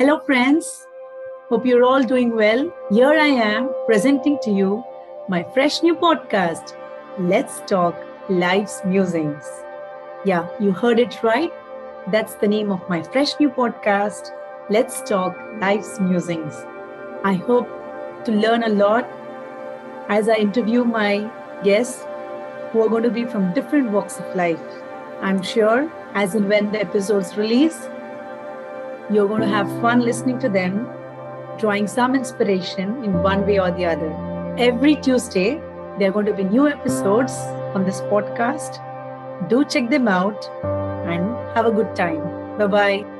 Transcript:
Hello, friends. Hope you're all doing well. Here I am presenting to you my fresh new podcast, Let's Talk Life's Musings. Yeah, you heard it right. That's the name of my fresh new podcast, Let's Talk Life's Musings. I hope to learn a lot as I interview my guests who are going to be from different walks of life. I'm sure as and when the episodes release, you're going to have fun listening to them, drawing some inspiration in one way or the other. Every Tuesday, there are going to be new episodes on this podcast. Do check them out and have a good time. Bye bye.